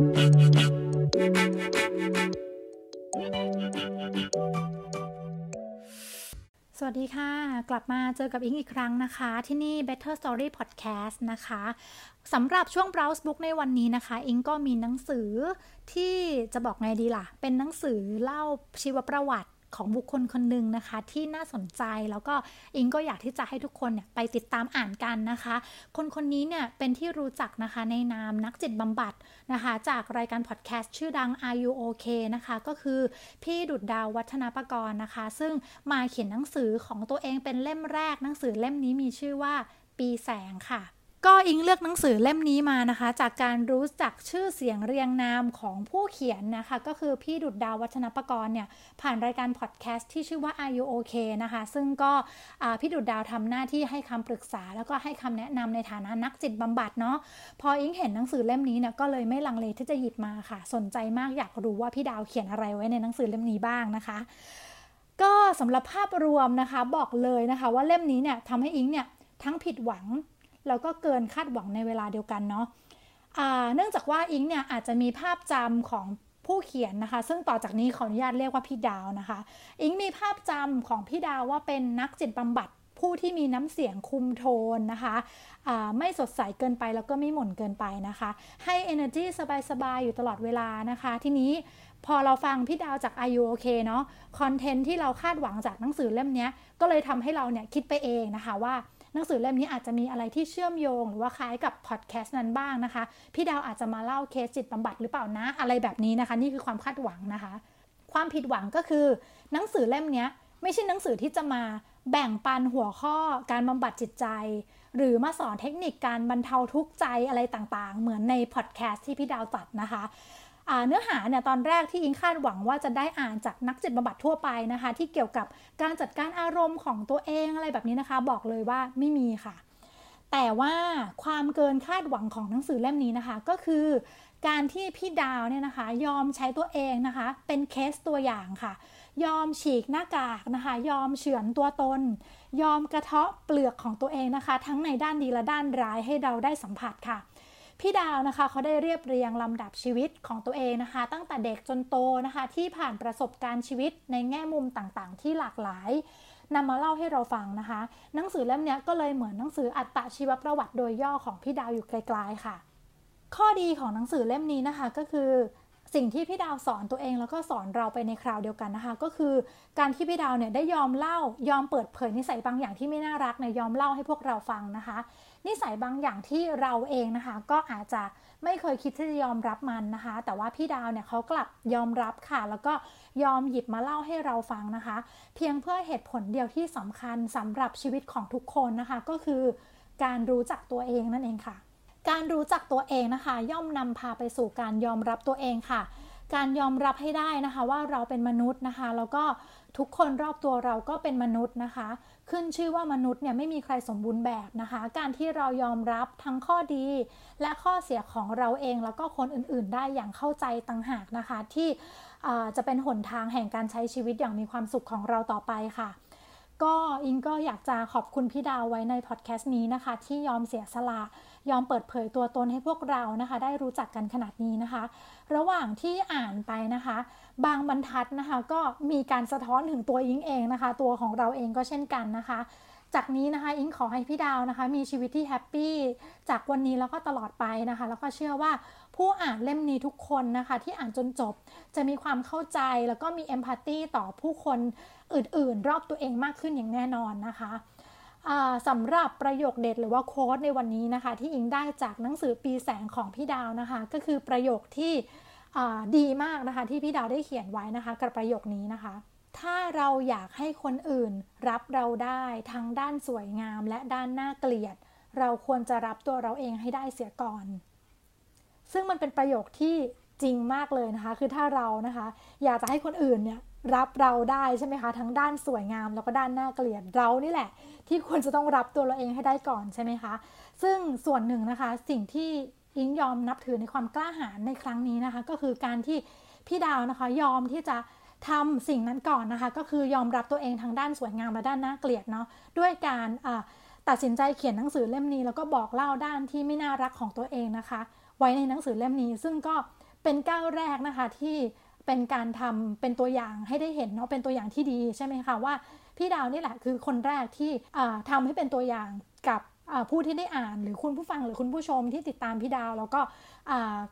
สวัสดีค่ะ กลับมาเจอกับอิงอีกครั้งนะคะ ที่นี่ Better Story Podcast นะคะสำหรับช่วง Browse Book ในวันนี้นะคะ อิงก็มีหนังสือที่จะบอกไงดีล่ะ เป็นหนังสือเล่าชีวประวัติ ของบุคคลคนหนึ่งนะคะ ที่น่าสนใจแล้วก็อิงก็อยากที่จะให้ทุกคนเนี่ยไปติดตามอ่านกันนะคะ คนคนนี้เนี่ยเป็นที่รู้จักนะคะในนามนักจิตบำบัดนะคะ จากรายการพอดแคสต์ชื่อดัง Are You OK นะคะ ก็คือพี่ดุดดาววัฒนาปกรณ์นะคะ ซึ่งมาเขียนหนังสือของตัวเองเป็นเล่มแรกหนังสือเล่มนี้มีชื่อว่าปีแสงค่ะ ก็อิงเลือกหนังสือเล่มนี้มานะคะ จากการรู้จักชื่อเสียงเรียงนามของผู้เขียนนะคะ ก็คือพี่ดุดดาววัฒนประกรณ์เนี่ย ผ่านรายการพอดแคสต์ที่ชื่อว่า Are You OK นะคะ ซึ่งก็พี่ดุดดาวทำหน้าที่ให้คำปรึกษา แล้วก็ให้คำแนะนำในฐานะนักจิตบำบัดเนาะพออิงเห็นหนังสือเล่มนี้เนี่ยก็เลยไม่ลังเลที่จะหยิบมาค่ะ สนใจมากอยากรู้ว่าพี่ดาวเขียนอะไรไว้ในหนังสือเล่มนี้บ้างนะคะ ก็สำหรับภาพรวมนะคะบอกเลยนะคะ ว่าเล่มนี้เนี่ยทำให้อิงเนี่ยทั้งผิดหวัง แล้วก็เกินคาดหวังในเวลาเดียวกันเนาะะเนื่องจากว่าอิงเนี่ยอาจจะมีภาพจำของผู้เขียนนะคะ ซึ่งต่อจากนี้ขออนุญาตเรียกว่าพี่ดาวนะคะ อิงมีภาพจำของพี่ดาวว่าเป็นนักจิตบำบัดผู้ที่มีน้ำเสียงคุมโทนนะคะะไม่สดใสเกินไปแล้วก็ไม่หม่นเกินไปนะคะ ให้ energy สบาย ๆ อยู่ตลอดเวลานะคะ ทีนี้พอเราฟังพี่ดาวจาก Are You OK เนาะคอนเทนต์ที่เราคาดหวังจากหนังสือเล่มนี้ก็เลยทำให้เราเนี่ยคิดไปเองนะคะว่า หนังสือเล่มนี้อาจจะมีอะไรที่เชื่อมโยง หรือว่าคล้ายกับพอดแคสต์นั้นบ้างนะคะ พี่ดาวอาจจะมาเล่าเคสจิตบำบัดหรือเปล่านะ อะไรแบบนี้นะคะ นี่คือความคาดหวังนะคะ ความผิดหวังก็คือ หนังสือเล่มนี้ไม่ใช่หนังสือที่จะมาแบ่งปันหัวข้อการบำบัดจิตใจ หรือมาสอนเทคนิคการบรรเทาทุกข์ใจอะไรต่างๆ เหมือนในพอดแคสต์ที่พี่ดาวจัดนะคะ เนื้อหาเนี่ยตอนแรกที่อิงคาดหวังว่าจะได้อ่านจากนักจิตบำบัดทั่วไปนะคะ ที่เกี่ยวกับการจัดการอารมณ์ของตัวเองอะไรแบบนี้นะคะ บอกเลยว่าไม่มีค่ะ แต่ว่าความเกินคาดหวังของหนังสือเล่มนี้นะคะ ก็คือการที่พี่ดาวเนี่ยนะคะยอมใช้ตัวเองนะคะ เป็นเคสตัวอย่างค่ะ ยอมฉีกหน้ากากนะคะ ยอมเฉือนตัวตน ยอมกระเทาะเปลือกของตัวเองนะคะ ทั้งในด้านดีและด้านร้ายให้เราได้สัมผัสค่ะ พี่ดาวนะคะเขาได้เรียบเรียงลำดับชีวิตของตัวเองนะคะ ตั้งแต่เด็กจนโตนะคะ ที่ผ่านประสบการณ์ชีวิตในแง่มุมต่างๆ ที่หลากหลายนำมาเล่าให้เราฟังนะคะ หนังสือเล่มนี้ก็เลยเหมือนหนังสืออัตชีวประวัติโดยย่อของพี่ดาวอยู่ไกลๆค่ะ ข้อดีของหนังสือเล่มนี้นะคะก็คือสิ่งที่พี่ดาวสอนตัวเองแล้วก็สอนเราไปในคราวเดียวกันนะคะ ก็คือการที่พี่ดาวเนี่ยได้ยอมเล่ายอมเปิดเผยนิสัยบางอย่างที่ไม่น่ารักเนี่ยยอมเล่าให้พวกเราฟังนะคะ นิสัยบางอย่างที่เราเองนะคะ ก็อาจจะไม่เคยคิดที่จะยอมรับมันนะคะ แต่ว่าพี่ดาวเนี่ยเขากลับยอมรับค่ะ แล้วก็ยอมหยิบมาเล่าให้เราฟังนะคะ เพียงเพื่อเหตุผลเดียวที่สำคัญสำหรับชีวิตของทุกคนนะคะ ก็คือการรู้จักตัวเองนั่นเองค่ะ การรู้จักตัวเองนะคะ ย่อมนำพาไปสู่การยอมรับตัวเองค่ะ การยอมรับให้ได้นะคะ ว่าเราเป็นมนุษย์นะคะ แล้วก็ทุกคนรอบตัวเราก็เป็นมนุษย์นะคะ ขึ้นชื่อว่ามนุษย์เนี่ยไม่มีใครสมบูรณ์แบบนะคะ การที่เรายอมรับทั้งข้อดี และข้อเสียของเราเองแล้วก็คนอื่นๆ ได้อย่างเข้าใจต่างหากนะคะ ที่จะเป็นหนทางแห่งการใช้ชีวิตอย่างมีความสุขของเราต่อไปค่ะ ก็อิงก็อยากจะขอบคุณพี่ดาวไว้ในพอดแคสต์นี้นะคะ ที่ยอมเสียสละยอมเปิดเผยตัวตนให้พวกเรานะคะ ได้รู้จักกันขนาดนี้นะคะ ระหว่างที่อ่านไปนะคะ บางบรรทัดนะคะ ก็มีการสะท้อนถึงตัวอิงเองนะคะ ตัวของเราเองก็เช่นกันนะคะ จากนี้นะคะอิงขอให้พี่ดาวนะคะ มีชีวิตที่แฮปปี้จากวันนี้แล้วก็ตลอดไปนะคะ แล้วก็เชื่อว่าผู้อ่านเล่มนี้ทุกคนนะคะ ที่อ่านจนจบจะมีความเข้าใจแล้วก็มีเอมพัตตีต่อผู้คนอื่นๆ รอบตัวเองมากขึ้นอย่างแน่นอนนะคะสำหรับประโยคเด็ดหรือว่าโค้ดในวันนี้นะคะ ที่อิงได้จากหนังสือปีแสงของพี่ดาวนะคะ ก็คือประโยคที่ดีมากนะคะ ที่พี่ดาวได้เขียนไว้นะคะ กับประโยคนี้นะคะ ถ้าเราอยากให้คนอื่นรับเราได้ทั้งด้านสวยงามและด้านน่าเกลียด เราควรจะรับตัวเราเองให้ได้เสียก่อน ซึ่งมันเป็นประโยคที่จริงมากเลยนะคะ คือถ้าเรานะคะ อยากจะให้คนอื่นเนี่ยรับเราได้ใช่ไหมคะ ทั้งด้านสวยงามแล้วก็ด้านน่าเกลียดเรานี่แหละ ที่ควรจะต้องรับตัวเราเองให้ได้ก่อนใช่ไหมคะ ซึ่งส่วนหนึ่งนะคะสิ่งที่อิงยอมนับถือในความกล้าหาญในครั้งนี้นะคะ ก็คือการที่พี่ดาวนะคะยอมที่จะ ทำสิ่งนั้นก่อนนะคะ ก็คือยอมรับตัวเองทางด้านสวยงามและด้านน่าเกลียดเนาะด้วยการตัดสินใจเขียนหนังสือเล่มนี้แล้วก็บอกเล่าด้านที่ไม่น่ารักของตัวเองนะคะ ไว้ในหนังสือเล่มนี้ ซึ่งก็เป็นก้าวแรกนะคะที่เป็นการทำเป็นตัวอย่างให้ได้เห็นเนาะเป็นตัวอย่างที่ดีใช่ไหมคะว่าพี่ดาวนี่แหละคือคนแรกที่ทำให้เป็นตัวอย่างกับ ผู้ที่ได้อ่านหรือคุณผู้ฟังหรือคุณผู้ชมที่ติดตามพี่ดาว แล้วก็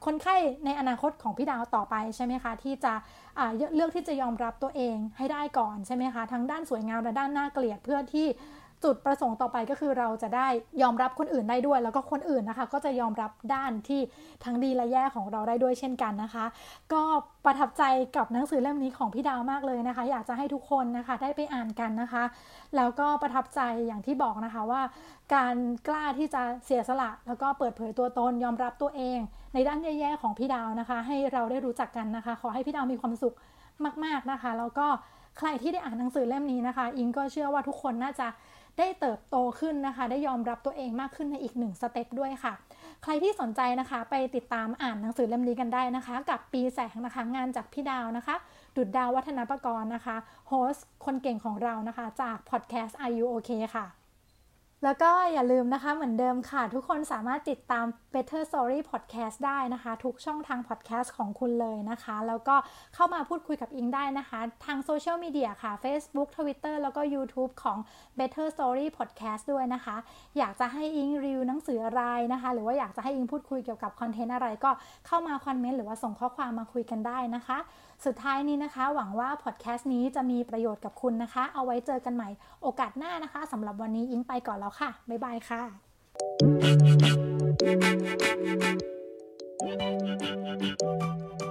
คนไข้ในอนาคตของพี่ดาวต่อไปใช่ไหมคะที่จะเลือกที่จะยอมรับตัวเองให้ได้ก่อนใช่ไหมคะทั้งด้านสวยงามและด้านน่าเกลียดเพื่อที่ จุดประสงค์ต่อไปก็คือเราจะได้ยอมรับคนอื่นได้ด้วย แล้วก็คนอื่นนะคะ ก็จะยอมรับด้านที่ทั้งดีและแย่ของเราได้ด้วยเช่นกันนะคะ ก็ประทับใจกับหนังสือเล่มนี้ของพี่ดาวมากเลยนะคะ อยากจะให้ทุกคนนะคะได้ไปอ่านกันนะคะ แล้วก็ประทับใจอย่างที่บอกนะคะว่า การกล้าที่จะเสียสละ แล้วก็เปิดเผยตัวตนยอมรับตัวเอง ในด้านแย่ๆของพี่ดาวนะคะ ให้เราได้รู้จักกันนะคะ ขอให้พี่ดาวมีความสุขมาก ๆนะคะ แล้วก็ใครที่ได้อ่านหนังสือเล่มนี้นะคะ อิงก็เชื่อว่าทุกคนน่าจะ ได้เติบโตขึ้นนะคะ ได้ยอมรับตัวเองมากขึ้นในอีกหนึ่งสเต็ปด้วยค่ะ ใครที่สนใจนะคะไปติดตามอ่านหนังสือเล่มนี้กันได้นะคะ กับปีแสงนะคะ งานจากพี่ดาวนะคะ ดุดดาววัฒนประกรณ์นะคะโฮสต์คนเก่งของเรานะคะ จากพอดแคสต์ R U OK ค่ะ แล้วก็อย่าลืมนะคะเหมือนเดิมค่ะ ทุกคนสามารถติดตาม Better Story Podcast ได้นะคะ ทุกช่องทาง podcast ของคุณเลยนะคะ แล้วก็เข้ามาพูดคุยกับอิงได้นะคะ ทางโซเชียลมีเดียค่ะ Facebook Twitter แล้วก็ YouTube ของ Better Story Podcast ด้วยนะคะ อยากจะให้อิงรีวิวหนังสืออะไรนะคะ หรือว่าอยากจะให้อิงพูดคุยเกี่ยวกับคอนเทนต์อะไรก็เข้ามาคอมเมนต์หรือว่าส่งข้อความมาคุยกันได้นะคะ สุดท้ายนี้นะคะ หวังว่าพอดแคสต์นี้จะมีประโยชน์กับคุณนะคะ เอาไว้เจอกันใหม่โอกาสหน้านะคะสำหรับวันนี้อิงไปก่อนแล้วแล้วค่ะ บ๊ายบายค่ะ Thank you.